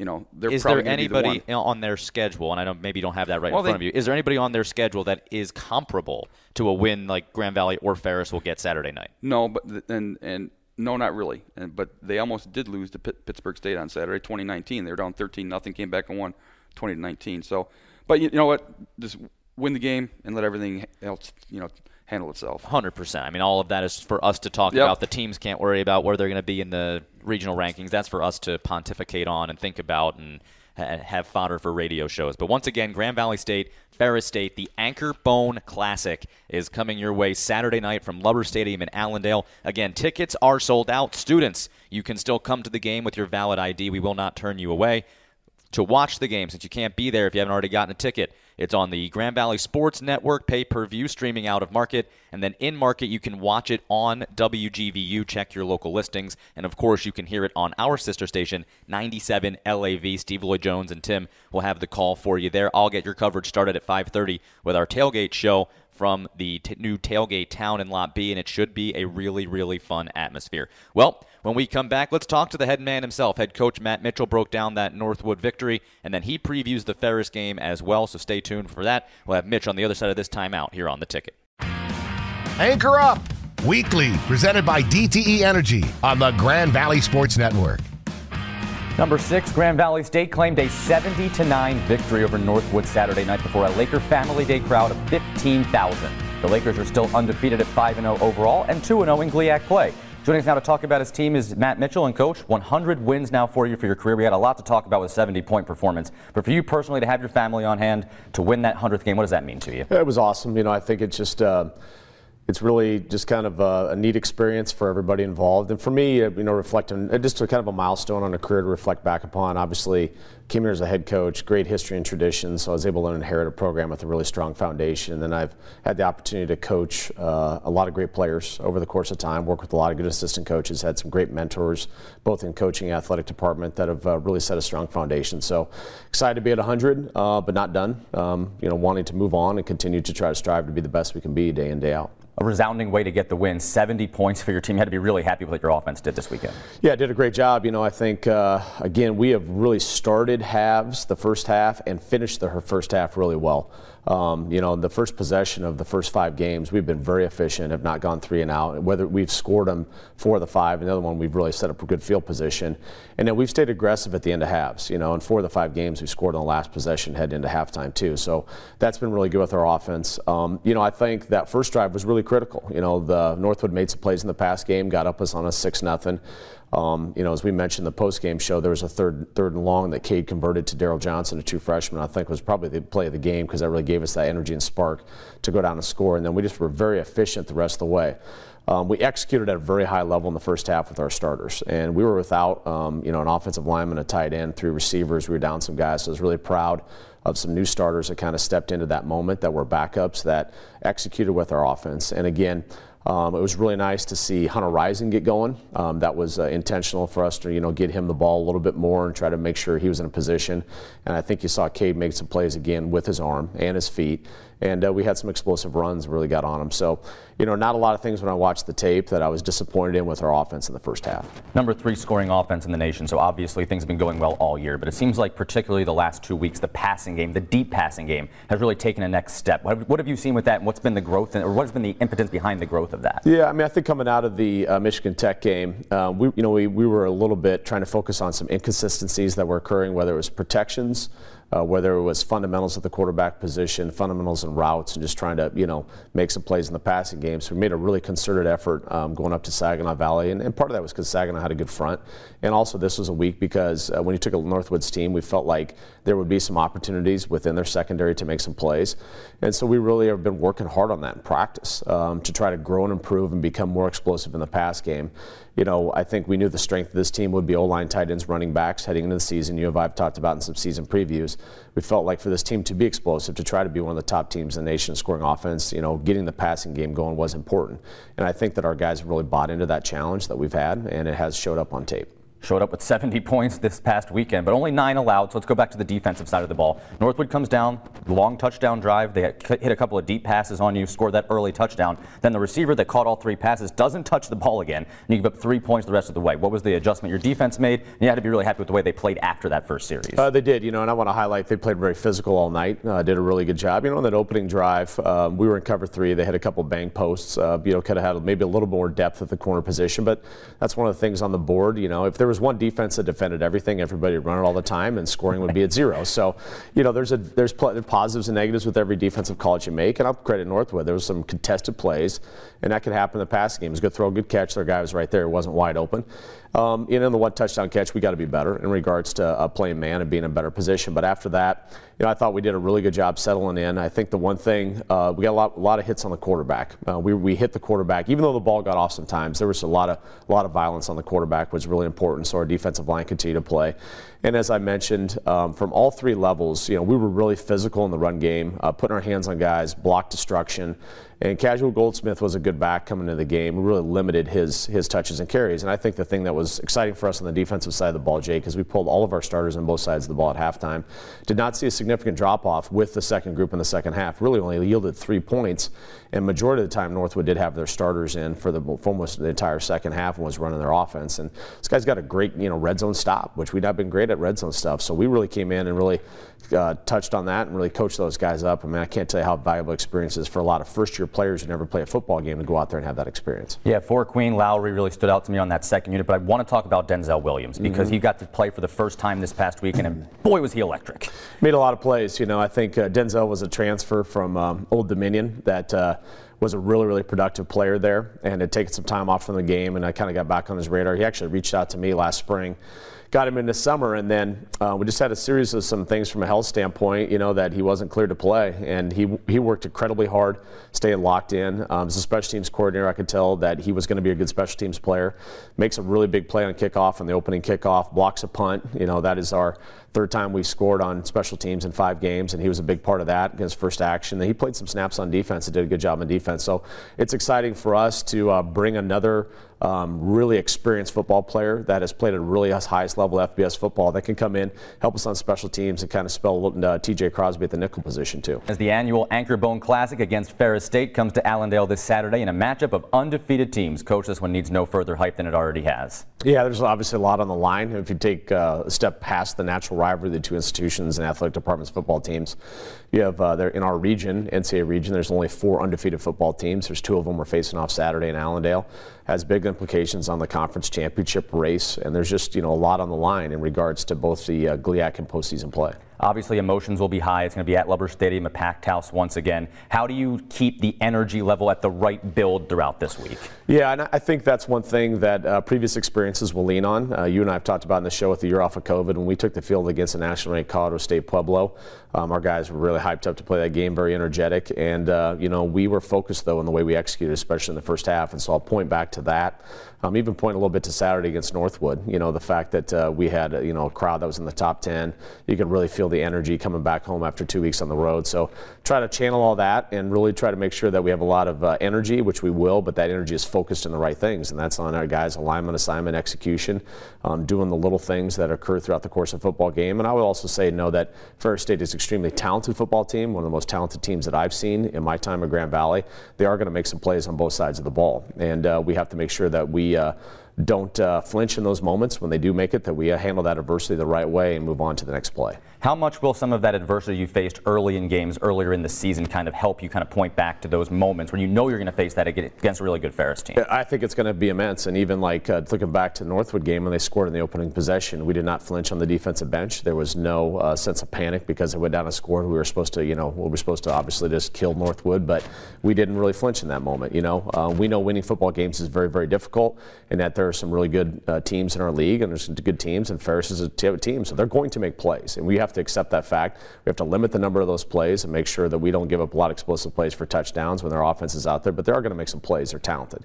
C: you know they're
B: Is there
C: the
B: anybody
C: one.
B: on their schedule, and I don't maybe you don't have that right
C: Well,
B: in front
C: they-
B: of you? Is there anybody on their schedule that is comparable to a win like Grand Valley or Ferris will get Saturday night?
C: No, but and and no, not really. And but they almost did lose to Pitt, Pittsburg State on Saturday, 2019. They were down 13 nothing, came back and won 20 to 19. So, but you, you know what? Just win the game and let everything else, you know, handle itself.
B: Hundred percent. I mean, all of that is for us to talk
C: Yep.
B: about. The teams can't worry about where they're going to be in the regional rankings. That's for us to pontificate on and think about and ha- have fodder for radio shows. But once again, Grand Valley State, Ferris State, the Anchor Bone Classic is coming your way Saturday night from Lubbers Stadium in Allendale. Again, tickets are sold out. Students, you can still come to the game with your valid ID. We will not turn you away to watch the game since you can't be there if you haven't already gotten a ticket. It's on the Grand Valley Sports Network pay per view streaming out of market. And then in market, you can watch it on WGVU. Check your local listings. And of course, you can hear it on our sister station, 97 LAV. Steve Lloyd Jones and Tim will have the call for you there. I'll get your coverage started at 5:30 with our tailgate show from the t- new tailgate town in Lot B, and it should be a really, really fun atmosphere. Well, when we come back, let's talk to the head man himself. Head coach Matt Mitchell broke down that Northwood victory, and then he previews the Ferris game as well, so stay tuned for that. We'll have Mitch on the other side of this timeout here on the ticket.
A: Anchor Up, weekly, presented by DTE Energy on the Grand Valley Sports Network.
D: Number six, Grand Valley State claimed a 70 to 9 victory over Northwood Saturday night before a Laker Family Day crowd of 15,000. The Lakers are still undefeated at 5 0 overall and 2 0 in GLIAC play. Joining us now to talk about his team is Matt Mitchell and coach. 100 wins now for you for your career. We had a lot to talk about with 70 point performance. But for you personally, to have your family on hand to win that 100th game, what does that mean to you?
E: It was awesome. You know, I think it's just uh, it's really just kind of a, a neat experience for everybody involved, and for me, uh, you know, reflecting uh, just kind of a milestone on a career to reflect back upon. Obviously, came here as a head coach, great history and tradition, so I was able to inherit a program with a really strong foundation. And then I've had the opportunity to coach uh, a lot of great players over the course of time, work with a lot of good assistant coaches, had some great mentors, both in coaching and athletic department, that have uh, really set a strong foundation. So excited to be at 100, uh, but not done. Um, you know, wanting to move on and continue to try to strive to be the best we can be day in day out.
D: A resounding way to get the win. 70 points for your team. You had to be really happy with what your offense did this weekend.
E: Yeah, did a great job. You know, I think uh, again we have really started halves the first half and finished the her first half really well. Um, you know, the first possession of the first five games, we've been very efficient. Have not gone three and out. Whether we've scored them four of the five, and the other one we've really set up a good field position, and then we've stayed aggressive at the end of halves. You know, and four of the five games we scored on the last possession heading into halftime too. So that's been really good with our offense. Um, you know, I think that first drive was really critical. You know, the Northwood made some plays in the past game, got up us on a six nothing. Um, you know, as we mentioned in the post-game show, there was a third third and long that Cade converted to Daryl Johnson, a true freshman. I think was probably the play of the game because that really gave us that energy and spark to go down and score. And then we just were very efficient the rest of the way. Um, we executed at a very high level in the first half with our starters, and we were without, um, you know, an offensive lineman, a tight end, three receivers. We were down some guys, so I was really proud of some new starters that kind of stepped into that moment that were backups that executed with our offense. And again, um, it was really nice to see Hunter Rising get going. Um, that was uh, intentional for us to, you know, get him the ball a little bit more and try to make sure he was in a position. And I think you saw Cade make some plays again with his arm and his feet. And uh, we had some explosive runs, really got on him. So, you know, not a lot of things when I watched the tape that I was disappointed in with our offense in the first half.
D: Number three scoring offense in the nation, so obviously things have been going well all year, but it seems like particularly the last two weeks, the passing game, the deep passing game, has really taken a next step. What have, what have you seen with that, and what's been the growth, or what has been the impetus behind the growth of that?
E: Yeah, I mean, I think coming out of the uh, Michigan Tech game, uh, we, you know, we, we were a little bit trying to focus on some inconsistencies that were occurring, whether it was protections, uh, whether it was fundamentals at the quarterback position, fundamentals and routes, and just trying to, you know, make some plays in the passing game. So we made a really concerted effort um, going up to Saginaw Valley, and, and part of that was because Saginaw had a good front, and also this was a week because uh, when you took a Northwoods team, we felt like there would be some opportunities within their secondary to make some plays, and so we really have been working hard on that in practice um, to try to grow and improve and become more explosive in the pass game you know, I think we knew the strength of this team would be O-line, tight ends, running backs heading into the season. You and I've talked about in some season previews. We felt like for this team to be explosive, to try to be one of the top teams in the nation scoring offense, you know, getting the passing game going was important. And I think that our guys have really bought into that challenge that we've had, and it has showed up on tape
D: showed up with 70 points this past weekend, but only nine allowed. So let's go back to the defensive side of the ball. Northwood comes down, long touchdown drive. They hit a couple of deep passes on you, scored that early touchdown. Then the receiver that caught all three passes doesn't touch the ball again, and you give up three points the rest of the way. What was the adjustment your defense made? And you had to be really happy with the way they played after that first series.
E: Uh, they did, you know, and I want to highlight they played very physical all night. Uh, did a really good job. You know, on that opening drive, um, we were in cover three. They had a couple bang posts. Uh, you know, could have had maybe a little more depth at the corner position, but that's one of the things on the board. You know, if there was one defense that defended everything. Everybody would run it all the time, and scoring would be at zero. So, you know, there's a there's positives and negatives with every defensive call that you make. And I'll credit Northwood. There was some contested plays, and that could happen in the passing game. It was a good throw, good catch. Their guy was right there. It wasn't wide open. Um, know, in the one touchdown catch, we got to be better in regards to uh, playing man and being in a better position. But after that, you know, I thought we did a really good job settling in. I think the one thing uh, we got a lot, a lot of hits on the quarterback. Uh, we, we hit the quarterback, even though the ball got off sometimes. There was a lot of a lot of violence on the quarterback, which was really important. So our defensive line continued to play. And as I mentioned, um, from all three levels, you know, we were really physical in the run game, uh, putting our hands on guys, block destruction. And Casual Goldsmith was a good back coming into the game. We really limited his his touches and carries. And I think the thing that was exciting for us on the defensive side of the ball, Jay, because we pulled all of our starters on both sides of the ball at halftime. Did not see a significant drop off with the second group in the second half. Really only yielded three points. And majority of the time, Northwood did have their starters in for the for almost the entire second half and was running their offense. And this guy's got a great you know red zone stop, which we've not been great at red zone stuff. So we really came in and really uh, touched on that and really coached those guys up. I mean, I can't tell you how valuable experience is for a lot of first year players who never play a football game to go out there and have that experience.
D: Yeah, for Queen, Lowry really stood out to me on that second unit, but I want to talk about Denzel Williams because mm-hmm. he got to play for the first time this past weekend, and boy, was he electric.
E: Made a lot of plays. You know, I think uh, Denzel was a transfer from um, Old Dominion that. Uh, was a really, really productive player there and had taken some time off from the game, and I kind of got back on his radar. He actually reached out to me last spring got him in the summer, and then uh, we just had a series of some things from a health standpoint, you know, that he wasn't cleared to play, and he he worked incredibly hard, staying locked in. Um, as a special teams coordinator, I could tell that he was going to be a good special teams player. Makes a really big play on kickoff on the opening kickoff, blocks a punt. You know, that is our third time we scored on special teams in five games, and he was a big part of that against first action. He played some snaps on defense and did a good job on defense. So it's exciting for us to uh, bring another um, really experienced football player that has played at a really highest level FBS football that can come in, help us on special teams, and kind of spell uh, TJ Crosby at the nickel position too.
D: As the annual Anchor Bone Classic against Ferris State comes to Allendale this Saturday in a matchup of undefeated teams, coach, this one needs no further hype than it already has.
E: Yeah, there's obviously a lot on the line. If you take uh, a step past the natural rivalry of the two institutions and athletic departments football teams, you have uh, there in our region, NCAA region, there's only four undefeated football teams. There's two of them we're facing off Saturday in Allendale. Has big implications on the conference championship race, and there's just you know a lot on the line in regards to both the uh, GLIAC and postseason play.
D: Obviously, emotions will be high. It's going to be at Lubbers Stadium, a packed house once again. How do you keep the energy level at the right build throughout this week?
E: Yeah, and I think that's one thing that uh, previous experiences will lean on. Uh, you and I have talked about in the show with the year off of COVID when we took the field against the national ranked Colorado State Pueblo. Um, our guys were really hyped up to play that game, very energetic, and uh, you know we were focused though in the way we executed, especially in the first half. And so I'll point back to that. Um, even point a little bit to Saturday against Northwood. You know the fact that uh, we had you know a crowd that was in the top 10. You could really feel the energy coming back home after two weeks on the road. So try to channel all that and really try to make sure that we have a lot of uh, energy, which we will, but that energy is focused in the right things, and that's on our guys' alignment, assignment, execution, um, doing the little things that occur throughout the course of football game. And I would also say know that Ferris State is extremely talented football team, one of the most talented teams that I've seen in my time at Grand Valley. They are going to make some plays on both sides of the ball, and uh, we have to make sure that we. Uh, don't uh, flinch in those moments when they do make it, that we handle that adversity the right way and move on to the next play.
D: How much will some of that adversity you faced early in games, earlier in the season, kind of help you kind of point back to those moments when you know you're going to face that against a really good Ferris team?
E: I think it's going to be immense. And even like uh, looking back to the Northwood game when they scored in the opening possession, we did not flinch on the defensive bench. There was no uh, sense of panic because they went down and scored. We were supposed to, you know, we were supposed to obviously just kill Northwood, but we didn't really flinch in that moment. You know, uh, we know winning football games is very, very difficult, and that there are some really good uh, teams in our league, and there's some good teams, and Ferris is a team, so they're going to make plays, and we have to accept that fact. We have to limit the number of those plays and make sure that we don't give up a lot of explosive plays for touchdowns when their offense is out there. But they are going to make some plays. They're talented,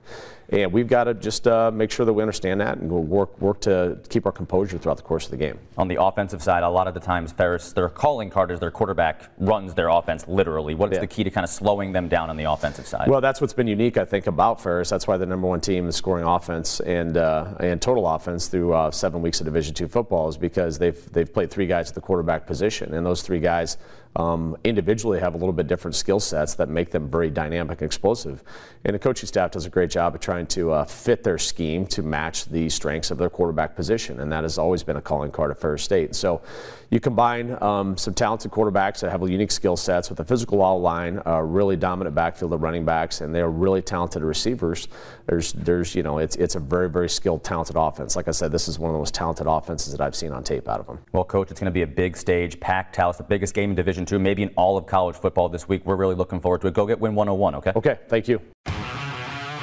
E: and we've got to just uh, make sure that we understand that and we'll work work to keep our composure throughout the course of the game.
D: On the offensive side, a lot of the times Ferris, their calling card is their quarterback runs their offense literally. What's yeah. the key to kind of slowing them down on the offensive side?
E: Well, that's what's been unique, I think, about Ferris. That's why the number one team in scoring offense and uh, and total offense through uh, seven weeks of Division two football is because they've they've played three guys at the quarterback position, and those three guys um, individually have a little bit different skill sets that make them very dynamic and explosive. And the coaching staff does a great job of trying to uh, fit their scheme to match the strengths of their quarterback position, and that has always been a calling card at Ferris State. So you combine um, some talented quarterbacks that have unique skill sets with a physical wall line, a really dominant backfield of running backs, and they're really talented receivers. There's, there's, you know, it's it's a very, very skilled, talented offense. Like I said, this is one of the most talented offenses that I've seen on tape out of them.
D: Well, coach, it's going to be a big stage, packed house, the biggest game in Division Two, maybe in all of college football this week. We're really looking forward to it. Go get Win 101. Okay.
E: Okay. Thank you.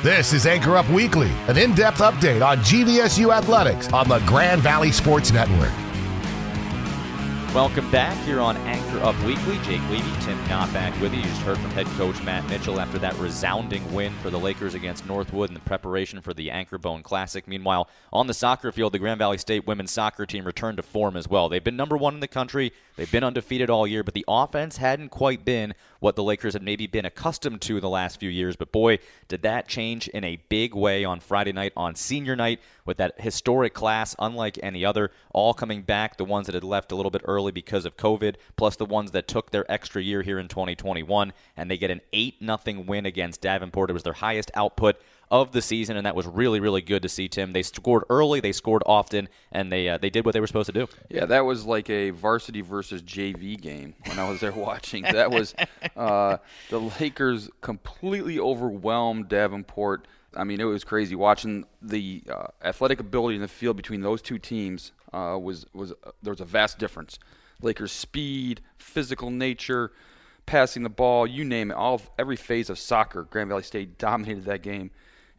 A: This is Anchor Up Weekly, an in depth update on GVSU athletics on the Grand Valley Sports Network.
B: Welcome back here on Anchor Up Weekly. Jake Levy, Tim Knott back with you. You just heard from head coach Matt Mitchell after that resounding win for the Lakers against Northwood in the preparation for the Anchor Bone Classic. Meanwhile, on the soccer field, the Grand Valley State women's soccer team returned to form as well. They've been number one in the country. They've been undefeated all year, but the offense hadn't quite been what the Lakers had maybe been accustomed to the last few years. But boy, did that change in a big way on Friday night on senior night with that historic class, unlike any other, all coming back. The ones that had left a little bit early because of COVID, plus the ones that took their extra year here in 2021, and they get an 8 0 win against Davenport. It was their highest output of the season, and that was really, really good to see. Tim, they scored early, they scored often, and they uh, they did what they were supposed to do.
C: Yeah, that was like a varsity versus JV game when I was there watching. That was uh, the Lakers completely overwhelmed Davenport. I mean, it was crazy watching the uh, athletic ability in the field between those two teams. Uh, was was uh, there was a vast difference. Lakers' speed, physical nature, passing the ball, you name it, all every phase of soccer. Grand Valley State dominated that game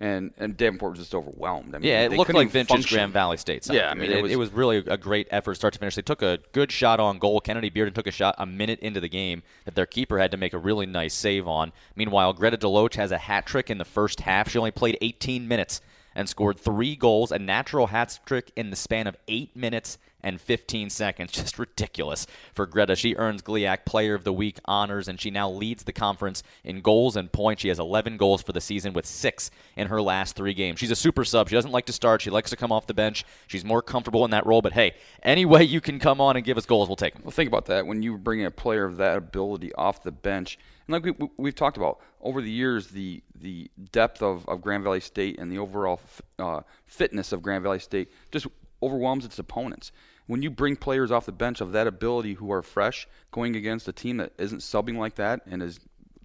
C: and and Davenport was just overwhelmed. I mean,
B: yeah, it looked like vintage Grand Valley State. Soccer. Yeah, I mean, it, it, was, it, was, really a great effort, start to finish. They took a good shot on goal. Kennedy Bearden took a shot a minute into the game that their keeper had to make a really nice save on. Meanwhile, Greta Deloach has a hat trick in the first half. She only played 18 minutes and scored three goals, a natural hat trick in the span of eight minutes and 15 seconds. Just ridiculous for Greta. She earns GLIAC Player of the Week honors, and she now leads the conference in goals and points. She has 11 goals for the season with six in her last three games. She's a super sub. She doesn't like to start. She likes to come off the bench. She's more comfortable in that role. But hey, any way you can come on and give us goals, we'll take them.
C: Well, think about that. When you bring a player of that ability off the bench, and like we, we've talked about over the years, the the depth of, of Grand Valley State and the overall uh, fitness of Grand Valley State just overwhelms its opponents when you bring players off the bench of that ability who are fresh going against a team that isn't subbing like that and is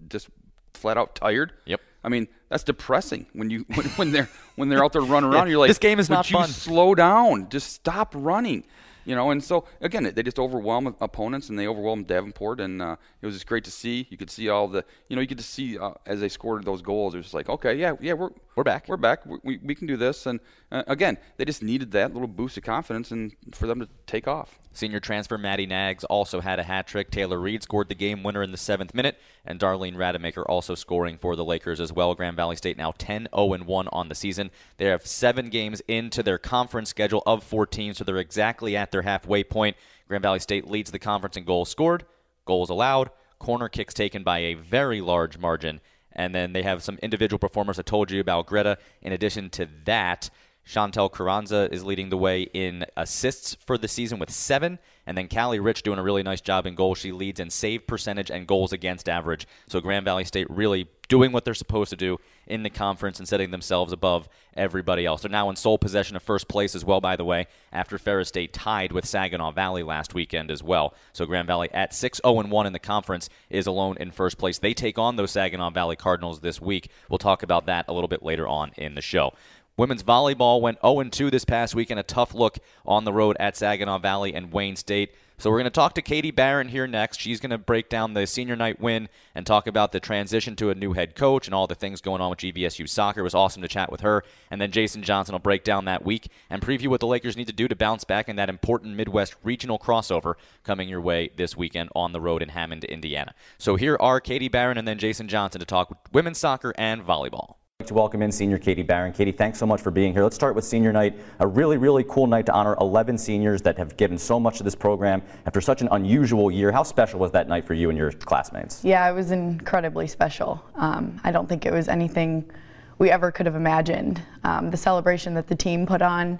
C: just flat out tired.
B: Yep.
C: I mean, that's depressing when you when, when they're when they're out there running around.
B: yeah,
C: you're like,
B: this game is not
C: fun.
B: You
C: slow down. Just stop running. You know, and so again, they just overwhelm opponents, and they overwhelmed Davenport, and uh, it was just great to see. You could see all the, you know, you could just see uh, as they scored those goals. It was like, okay, yeah, yeah, we're
B: we're back,
C: we're back, we, we can do this. And uh, again, they just needed that little boost of confidence, and for them to take off.
B: Senior transfer Maddie Nags also had a hat trick. Taylor Reed scored the game winner in the seventh minute, and Darlene Rademacher also scoring for the Lakers as well. Grand Valley State now 10 0 1 on the season. They have seven games into their conference schedule of 14, so they're exactly at their halfway point. Grand Valley State leads the conference in goals scored, goals allowed, corner kicks taken by a very large margin, and then they have some individual performers I told you about Greta. In addition to that, Chantel Carranza is leading the way in assists for the season with seven. And then Callie Rich doing a really nice job in goals. She leads in save percentage and goals against average. So Grand Valley State really doing what they're supposed to do in the conference and setting themselves above everybody else. They're now in sole possession of first place as well, by the way, after Ferris State tied with Saginaw Valley last weekend as well. So Grand Valley at 6 0 1 in the conference is alone in first place. They take on those Saginaw Valley Cardinals this week. We'll talk about that a little bit later on in the show. Women's volleyball went 0 2 this past weekend. A tough look on the road at Saginaw Valley and Wayne State. So we're going to talk to Katie Barron here next. She's going to break down the senior night win and talk about the transition to a new head coach and all the things going on with GVSU soccer. It was awesome to chat with her. And then Jason Johnson will break down that week and preview what the Lakers need to do to bounce back in that important Midwest regional crossover coming your way this weekend on the road in Hammond, Indiana. So here are Katie Barron and then Jason Johnson to talk women's soccer and volleyball
D: to welcome in senior Katie Barron. Katie, thanks so much for being here. Let's start with senior night. A really, really cool night to honor 11 seniors that have given so much to this program after such an unusual year. How special was that night for you and your classmates?
F: Yeah, it was incredibly special. Um, I don't think it was anything we ever could have imagined. Um, the celebration that the team put on,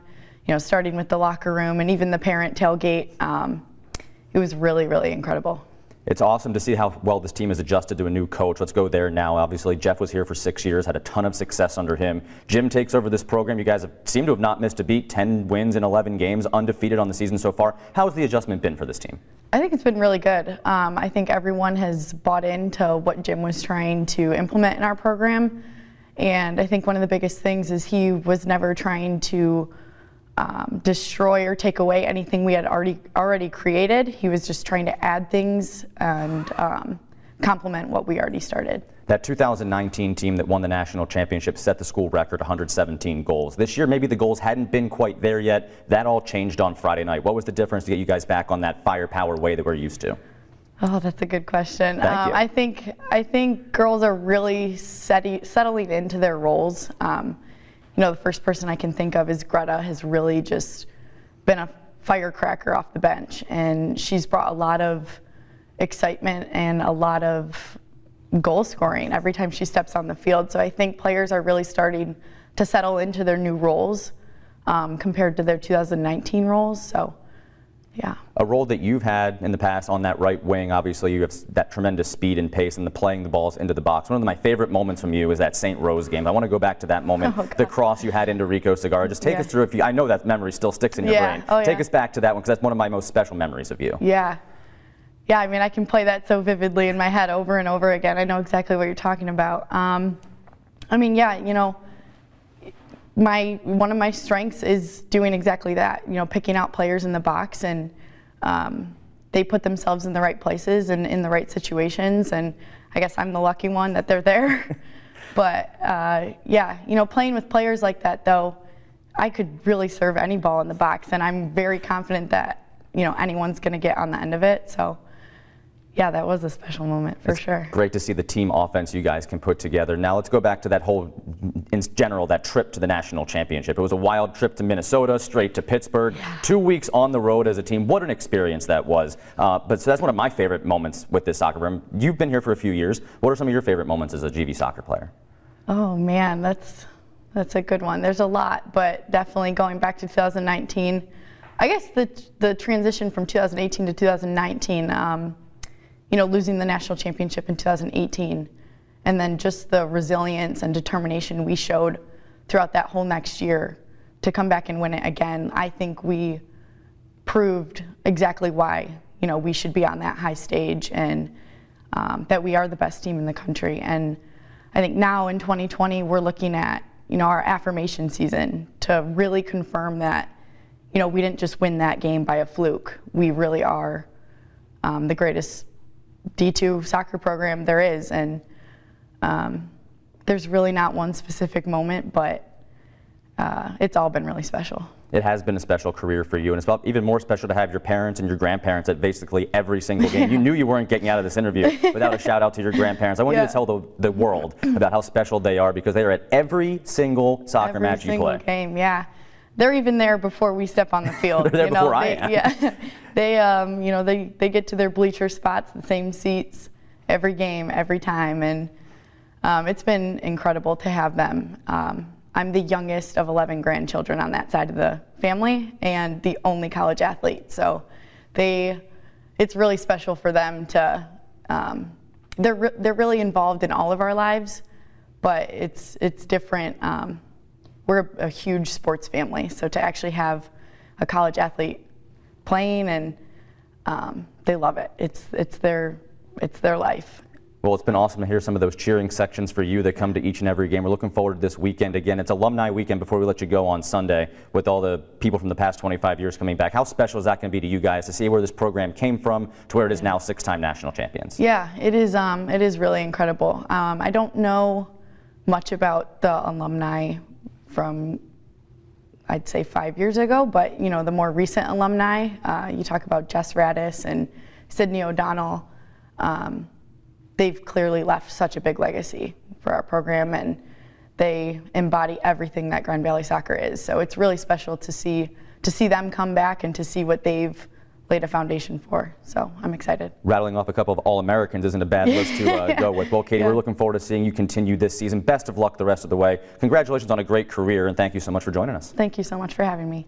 F: you know, starting with the locker room and even the parent tailgate, um, it was really, really incredible
D: it's awesome to see how well this team has adjusted to a new coach. Let's go there now. Obviously, Jeff was here for six years, had a ton of success under him. Jim takes over this program. You guys have, seem to have not missed a beat 10 wins in 11 games, undefeated on the season so far. How has the adjustment been for this team?
F: I think it's been really good. Um, I think everyone has bought into what Jim was trying to implement in our program. And I think one of the biggest things is he was never trying to um, destroy or take away anything we had already already created. He was just trying to add things and um, complement what we already started.
D: That 2019 team that won the national championship set the school record 117 goals. This year, maybe the goals hadn't been quite there yet. That all changed on Friday night. What was the difference to get you guys back on that firepower way that we're used to?
F: Oh, that's a good question.
D: Um,
F: I think I think girls are really settling into their roles. Um, you know, the first person I can think of is Greta has really just been a firecracker off the bench, and she's brought a lot of excitement and a lot of goal scoring every time she steps on the field. So I think players are really starting to settle into their new roles um, compared to their 2019 roles. So yeah.
D: A role that you've had in the past on that right wing, obviously you have that tremendous speed and pace and the playing the balls into the box. One of my favorite moments from you is that St. Rose game. I want to go back to that moment, oh, the cross you had into Rico Cigar. Just take yeah. us through if you, I know that memory still sticks in your
F: yeah.
D: brain.
F: Oh,
D: take
F: yeah.
D: us back to that one because that's one of my most special memories of you.
F: Yeah. Yeah, I mean, I can play that so vividly in my head over and over again. I know exactly what you're talking about. Um, I mean, yeah, you know, my one of my strengths is doing exactly that. You know, picking out players in the box and um, they put themselves in the right places and in the right situations. And I guess I'm the lucky one that they're there. but uh, yeah, you know, playing with players like that, though, I could really serve any ball in the box. And I'm very confident that, you know, anyone's going to get on the end of it. So yeah, that was a special moment for
D: it's
F: sure.
D: Great to see the team offense you guys can put together. Now let's go back to that whole, in general, that trip to the national championship. It was a wild trip to Minnesota, straight to Pittsburgh.
F: Yeah.
D: Two weeks on the road as a team. What an experience that was. Uh, but so that's one of my favorite moments with this soccer room. You've been here for a few years. What are some of your favorite moments as a GV soccer player?
F: Oh man, that's that's a good one. There's a lot, but definitely going back to 2019. I guess the the transition from 2018 to 2019. Um, you know, losing the national championship in 2018, and then just the resilience and determination we showed throughout that whole next year to come back and win it again. I think we proved exactly why you know we should be on that high stage and um, that we are the best team in the country. And I think now in 2020 we're looking at you know our affirmation season to really confirm that you know we didn't just win that game by a fluke. We really are um, the greatest D2 soccer program there is. And um, there's really not one specific moment, but uh, it's all been really special.
D: It has been a special career for you, and it's even more special to have your parents and your grandparents at basically every single game. you knew you weren't getting out of this interview without a shout out to your grandparents. I want yeah. you to tell the, the world about how special they are because they are at every single soccer
F: every
D: match
F: you play.
D: Every
F: single game, yeah they're even there before we step on the field.
D: they're there
F: you know,
D: before
F: they,
D: I am.
F: Yeah, they um, you know they they get to their bleacher spots, the same seats every game, every time, and um, it's been incredible to have them. Um, I'm the youngest of 11 grandchildren on that side of the family and the only college athlete. So they, it's really special for them to, um, they're, re- they're really involved in all of our lives, but it's, it's different. We're a, a huge sports family, so to actually have a college athlete playing and um, they love it. It's, it's, their, it's their life.
B: Well, it's been awesome to hear some of those cheering sections for you that come to each and every game. We're looking forward to this weekend again. It's alumni weekend before we let you go on Sunday with all the people from the past 25 years coming back. How special is that going to be to you guys to see where this program came from to where it is now six-time national champions?
F: Yeah, it is. Um, it is really incredible. Um, I don't know much about the alumni from I'd say five years ago, but you know the more recent alumni. Uh, you talk about Jess Radis and Sydney O'Donnell. Um, they've clearly left such a big legacy for our program and they embody everything that Grand Valley soccer is. So it's really special to see to see them come back and to see what they've laid a foundation for. So I'm excited.
B: Rattling off a couple of All Americans isn't a bad list to uh, yeah. go with. Well, Katie, yeah. we're looking forward to seeing you continue this season. Best of luck the rest of the way. Congratulations on a great career, and thank you so much for joining us.
F: Thank you so much for having me.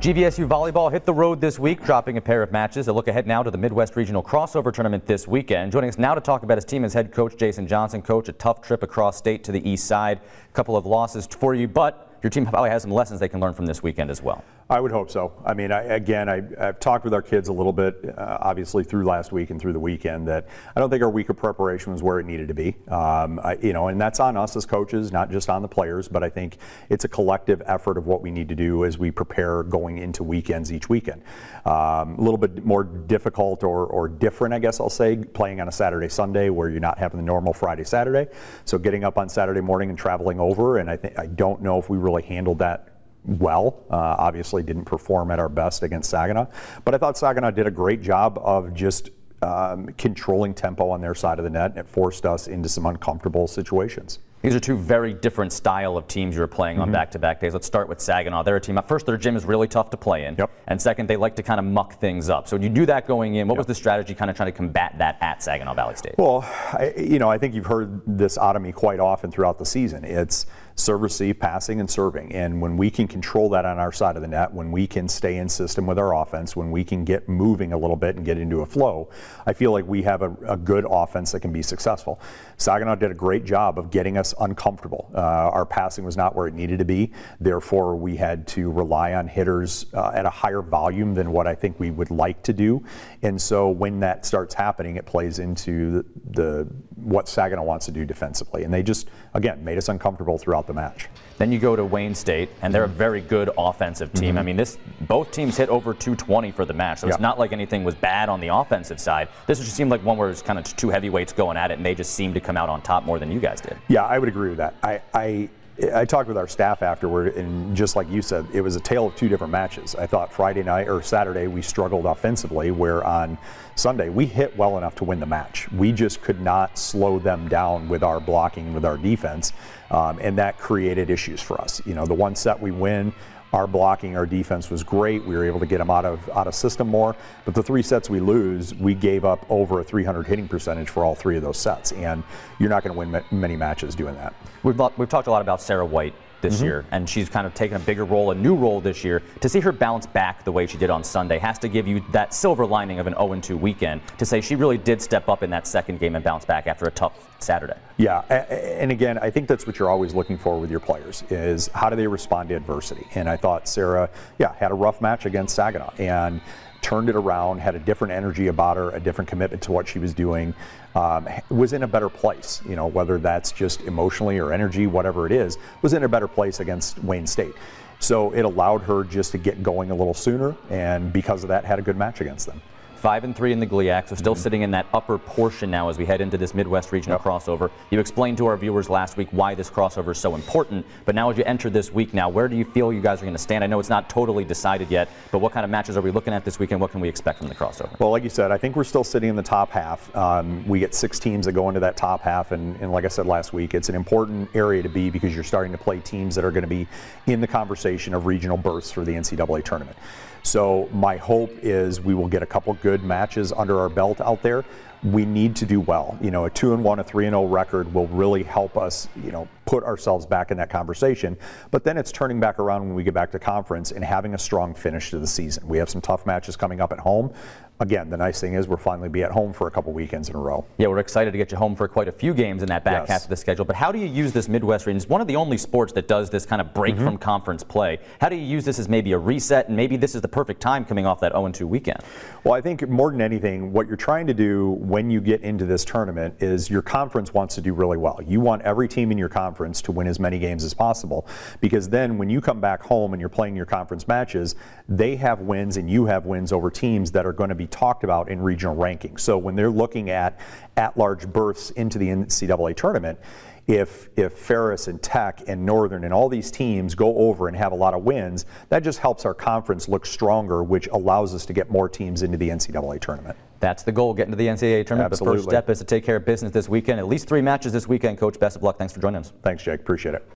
B: GVSU volleyball hit the road this week, dropping a pair of matches. A look ahead now to the Midwest Regional Crossover Tournament this weekend. Joining us now to talk about his team is head coach Jason Johnson. Coach, a tough trip across state to the east side. A couple of losses for you, but your team probably has some lessons they can learn from this weekend as well.
G: I would hope so. I mean, I, again, I, have talked with our kids a little bit, uh, obviously through last week and through the weekend, that I don't think our week of preparation was where it needed to be. Um, I, you know, and that's on us as coaches, not just on the players, but I think it's a collective effort of what we need to do as we prepare going into weekends each weekend. Um, a little bit more difficult or, or different, I guess I'll say, playing on a Saturday, Sunday where you're not having the normal Friday, Saturday. So getting up on Saturday morning and traveling over, and I think I don't know if we really handled that well. Uh, obviously, didn't perform at our best against Saginaw, but I thought Saginaw did a great job of just um, controlling tempo on their side of the net, and it forced us into some uncomfortable situations.
B: These are two very different style of teams you're playing on mm-hmm. back-to-back days. Let's start with Saginaw. They're a team. First, their gym is really tough to play in,
G: yep.
B: and second, they like to kind of muck things up. So when you do that going in, what yep. was the strategy, kind of trying to combat that at Saginaw Valley State?
G: Well, I, you know, I think you've heard this out of me quite often throughout the season. It's serve, receive, passing, and serving. And when we can control that on our side of the net, when we can stay in system with our offense, when we can get moving a little bit and get into a flow, I feel like we have a, a good offense that can be successful. Saginaw did a great job of getting us uncomfortable. Uh, our passing was not where it needed to be. Therefore, we had to rely on hitters uh, at a higher volume than what I think we would like to do. And so when that starts happening, it plays into the, the what Saginaw wants to do defensively. And they just, again, made us uncomfortable throughout the match.
B: Then you go to Wayne State, and they're a very good offensive team. Mm-hmm. I mean, this both teams hit over 220 for the match, so it's not like anything was bad on the offensive side. This just seemed like one where it's kind of two heavyweights going at it, and they just seemed to come out on top more than you guys did.
G: Yeah, I would agree with that. I, I I talked with our staff afterward, and just like you said, it was a tale of two different matches. I thought Friday night or Saturday we struggled offensively, where on Sunday we hit well enough to win the match. We just could not slow them down with our blocking, with our defense, um, and that created issues for us. You know, the one set we win, our blocking, our defense was great. We were able to get them out of out of system more. But the three sets we lose, we gave up over a 300 hitting percentage for all three of those sets, and you're not going to win many matches doing that.
B: We've we've talked a lot about Sarah White this mm-hmm. year, and she's kind of taken a bigger role, a new role this year. To see her bounce back the way she did on Sunday has to give you that silver lining of an 0-2 weekend to say she really did step up in that second game and bounce back after a tough Saturday.
G: Yeah, and again, I think that's what you're always looking for with your players is how do they respond to adversity. And I thought Sarah, yeah, had a rough match against Saginaw and turned it around, had a different energy about her, a different commitment to what she was doing, um, was in a better place. You know, whether that's just emotionally or energy, whatever it is, was in a better place against Wayne State. So it allowed her just to get going a little sooner, and because of that, had a good match against them
B: five and three in the GLIAC, so still mm-hmm. sitting in that upper portion now as we head into this Midwest regional yep. crossover. You explained to our viewers last week why this crossover is so important, but now as you enter this week now, where do you feel you guys are going to stand? I know it's not totally decided yet, but what kind of matches are we looking at this weekend? What can we expect from the crossover?
G: Well, like you said, I think we're still sitting in the top half. Um, we get six teams that go into that top half, and, and like I said last week, it's an important area to be because you're starting to play teams that are going to be in the conversation of regional berths for the NCAA tournament. So my hope is we will get a couple good matches under our belt out there. we need to do well. You know, a two and one, a three and zero record will really help us. You know, put ourselves back in that conversation. But then it's turning back around when we get back to conference and having a strong finish to the season. We have some tough matches coming up at home again, the nice thing is we'll finally be at home for a couple weekends in a row.
D: Yeah, we're excited to get you home for quite a few games in that back yes. half of the schedule. But how do you use this Midwest region? It's one of the only sports that does this kind of break mm-hmm. from conference play. How do you use this as maybe a reset, and maybe this is the perfect time coming off that 0-2 weekend?
G: Well, I think more than anything, what you're trying to do when you get into this tournament is your conference wants to do really well. You want every team in your conference to win as many games as possible, because then when you come back home and you're playing your conference matches, they have wins and you have wins over teams that are going to be talked about in regional rankings. So when they're looking at at-large berths into the NCAA tournament, if if Ferris and Tech and Northern and all these teams go over and have a lot of wins, that just helps our conference look stronger, which allows us to get more teams into the NCAA tournament.
D: That's the goal, getting to the NCAA tournament.
G: Absolutely.
D: The first step is to take care of business this weekend. At least three matches this weekend, Coach. Best of luck. Thanks for joining us.
G: Thanks, Jake. Appreciate it.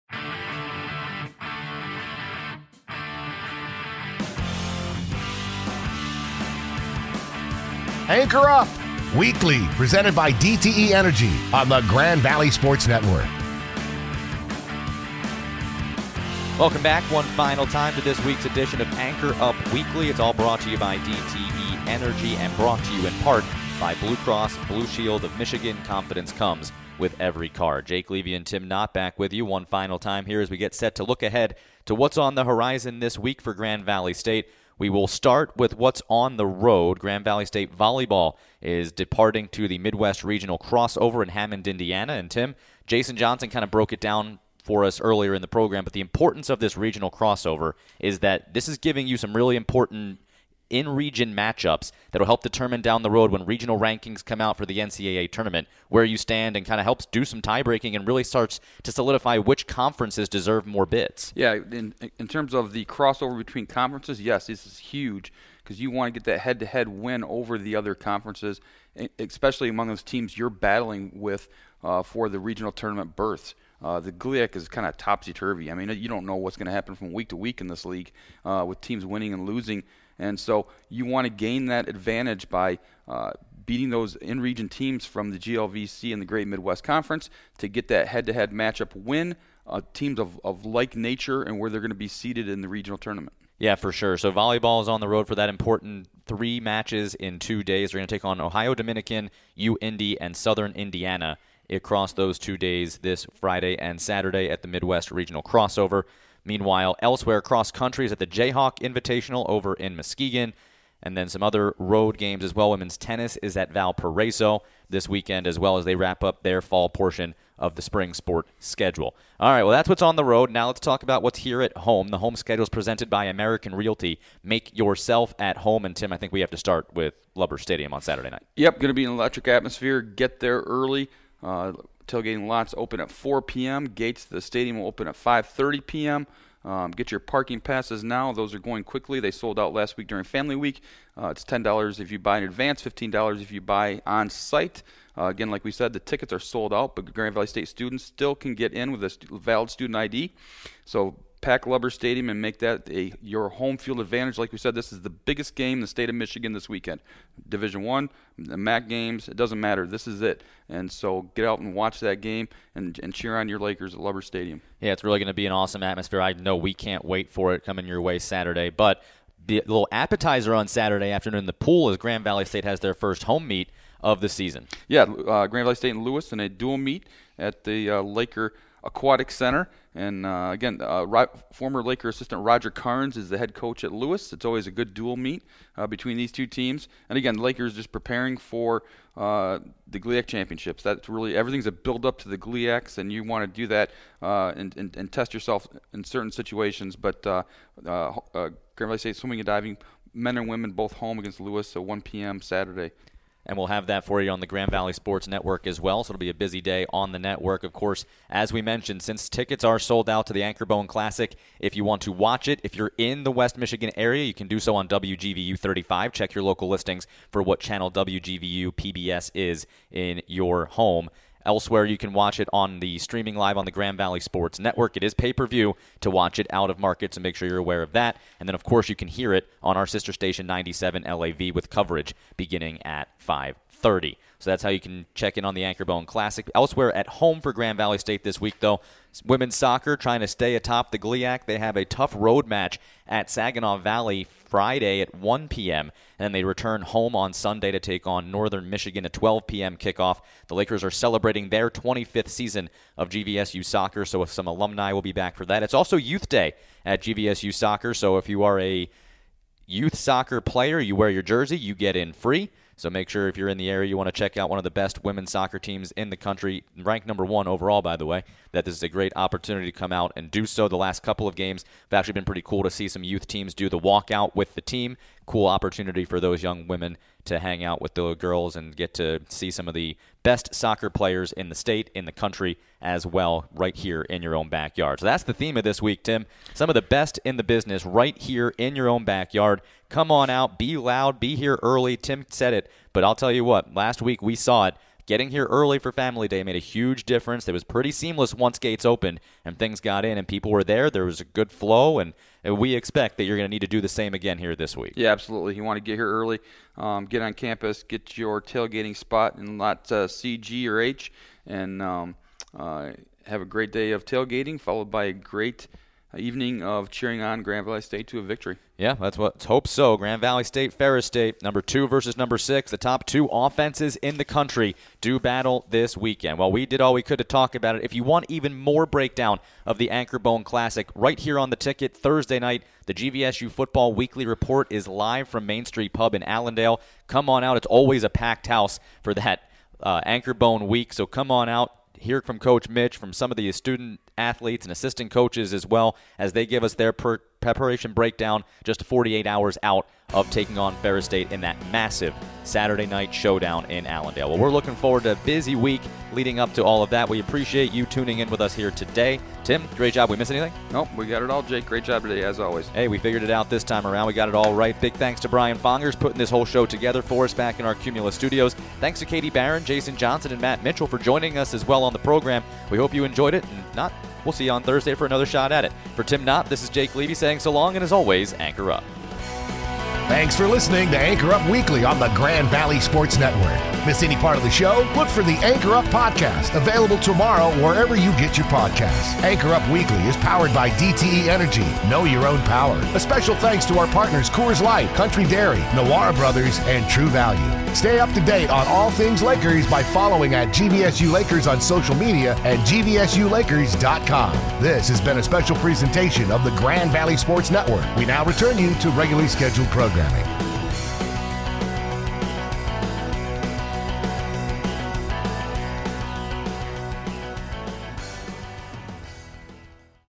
A: Anchor Up, weekly, presented by DTE Energy on the Grand Valley Sports Network.
B: Welcome back one final time to this week's edition of Anchor Up Weekly. It's all brought to you by DTE Energy and brought to you in part by Blue Cross Blue Shield of Michigan. Confidence comes with every car. Jake Levy and Tim Knott back with you one final time here as we get set to look ahead to what's on the horizon this week for Grand Valley State. We will start with what's on the road. Grand Valley State Volleyball is departing to the Midwest Regional crossover in Hammond, Indiana. And Tim, Jason Johnson kind of broke it down for us earlier in the program, but the importance of this regional crossover is that this is giving you some really important in region matchups that'll help determine down the road when regional rankings come out for the NCAA tournament where you stand and kind of helps do some tie breaking and really starts to solidify which conferences deserve more bids.
C: Yeah, in, in terms of the crossover between conferences, yes, this is huge because you want to get that head to head win over the other conferences, especially among those teams you're battling with uh, for the regional tournament berths. Uh, the GLIAC is kind of topsy turvy. I mean, you don't know what's going to happen from week to week in this league uh, with teams winning and losing. And so you want to gain that advantage by uh, beating those in region teams from the GLVC and the Great Midwest Conference to get that head to head matchup win, uh, teams of, of like nature and where they're going to be seated in the regional tournament.
B: Yeah, for sure. So volleyball is on the road for that important three matches in two days. We're going to take on Ohio Dominican, U Indy, and Southern Indiana across those two days this Friday and Saturday at the Midwest Regional Crossover. Meanwhile, elsewhere cross country is at the Jayhawk Invitational over in Muskegon. And then some other road games as well. Women's tennis is at Valparaiso this weekend, as well as they wrap up their fall portion of the spring sport schedule. All right, well, that's what's on the road. Now let's talk about what's here at home. The home schedule is presented by American Realty. Make yourself at home. And Tim, I think we have to start with Lubbers Stadium on Saturday night.
C: Yep, going to be an electric atmosphere. Get there early. Uh, tailgating lots open at 4 p.m. Gates to the stadium will open at 5:30 p.m. Um, get your parking passes now. Those are going quickly. They sold out last week during Family Week. Uh, it's $10 if you buy in advance, $15 if you buy on site. Uh, again, like we said, the tickets are sold out, but Grand Valley State students still can get in with a valid student ID. So pack Lubbers Stadium and make that a your home field advantage. Like we said, this is the biggest game in the state of Michigan this weekend. Division One, the MAC games, it doesn't matter. This is it. And so get out and watch that game and, and cheer on your Lakers at Lubbers Stadium.
B: Yeah, it's really going to be an awesome atmosphere. I know we can't wait for it coming your way Saturday. But the little appetizer on Saturday afternoon in the pool is Grand Valley State has their first home meet of the season.
C: Yeah, uh, Grand Valley State and Lewis in a dual meet at the uh, Laker Aquatic Center. And uh, again, uh, former Laker assistant Roger Carnes is the head coach at Lewis. It's always a good dual meet uh, between these two teams. And again, Lakers just preparing for uh, the GLIAC championships. That's really everything's a build up to the GLIACs, and you want to do that uh, and, and, and, test yourself in certain situations. But uh, Grand Valley State swimming and diving, men and women both home against Lewis, so 1 p.m. Saturday
B: and we'll have that for you on the Grand Valley Sports Network as well. So it'll be a busy day on the network. Of course, as we mentioned, since tickets are sold out to the Anchorbone Classic, if you want to watch it, if you're in the West Michigan area, you can do so on WGVU 35. Check your local listings for what channel WGVU PBS is in your home. Elsewhere, you can watch it on the streaming live on the Grand Valley Sports Network. It is pay per view to watch it out of market, so make sure you're aware of that. And then, of course, you can hear it on our sister station 97 LAV with coverage beginning at 5 30. So that's how you can check in on the Anchorbone Classic. Elsewhere at home for Grand Valley State this week, though, women's soccer trying to stay atop the GLIAC. They have a tough road match at Saginaw Valley Friday at 1 p.m. And then they return home on Sunday to take on Northern Michigan at 12 p.m. kickoff. The Lakers are celebrating their 25th season of GVSU soccer, so if some alumni will be back for that. It's also Youth Day at GVSU soccer, so if you are a youth soccer player, you wear your jersey, you get in free. So make sure if you're in the area, you want to check out one of the best women's soccer teams in the country, ranked number one overall, by the way, that this is a great opportunity to come out and do so. The last couple of games have actually been pretty cool to see some youth teams do the walkout with the team. Cool opportunity for those young women to hang out with the girls and get to see some of the best soccer players in the state, in the country as well, right here in your own backyard. So that's the theme of this week, Tim. Some of the best in the business right here in your own backyard. Come on out, be loud, be here early. Tim said it, but I'll tell you what, last week we saw it. Getting here early for Family Day made a huge difference. It was pretty seamless once gates opened and things got in and people were there. There was a good flow, and, we expect that you're going to need to do the same again here this week.
C: Yeah, absolutely. You want to get here early, um, get on campus, get your tailgating spot and not uh, CG or H, and um, uh, have a great day of tailgating, followed by a great evening of cheering on Grand Valley State to a victory.
B: Yeah, that's what. Hope so. Grand Valley State, Ferris State, number two versus number six. The top two offenses in the country do battle this weekend. Well, we did all we could to talk about it. If you want even more breakdown of the Anchorbone Classic, right here on the ticket Thursday night, the GVSU Football Weekly Report is live from Main Street Pub in Allendale. Come on out. It's always a packed house for that uh, Anchorbone week. So come on out hear from Coach Mitch, from some of the student athletes and assistant coaches as well, as they give us their per- preparation breakdown just 48 hours out of taking on Ferris State in that massive Saturday night showdown in Allendale. Well, we're looking forward to a busy week leading up to all of that. We appreciate you tuning in with us here today. Tim, great job. We miss anything?
C: Nope, we got it all, Jake. Great job today, as always.
B: Hey, we figured it out this time around. We got it all right. Big thanks to Brian Fongers putting this whole show together for us back in our Cumulus studios. Thanks to Katie Barron, Jason Johnson, and Matt Mitchell for joining us as well on the program. We hope you enjoyed it. And not, we'll see you on Thursday for another shot at it. For Tim Knott, this is Jake Levy saying so long, and as always, anchor up.
A: Thanks for listening to Anchor Up Weekly on the Grand Valley Sports Network. Miss any part of the show? Look for the Anchor Up podcast, available tomorrow wherever you get your podcasts. Anchor Up Weekly is powered by DTE Energy. Know your own power. A special thanks to our partners Coors Light, Country Dairy, Nawara Brothers, and True Value. Stay up to date on all things Lakers by following at GVSU Lakers on social media and GVSULakers.com. This has been a special presentation of the Grand Valley Sports Network. We now return you to regularly scheduled programming.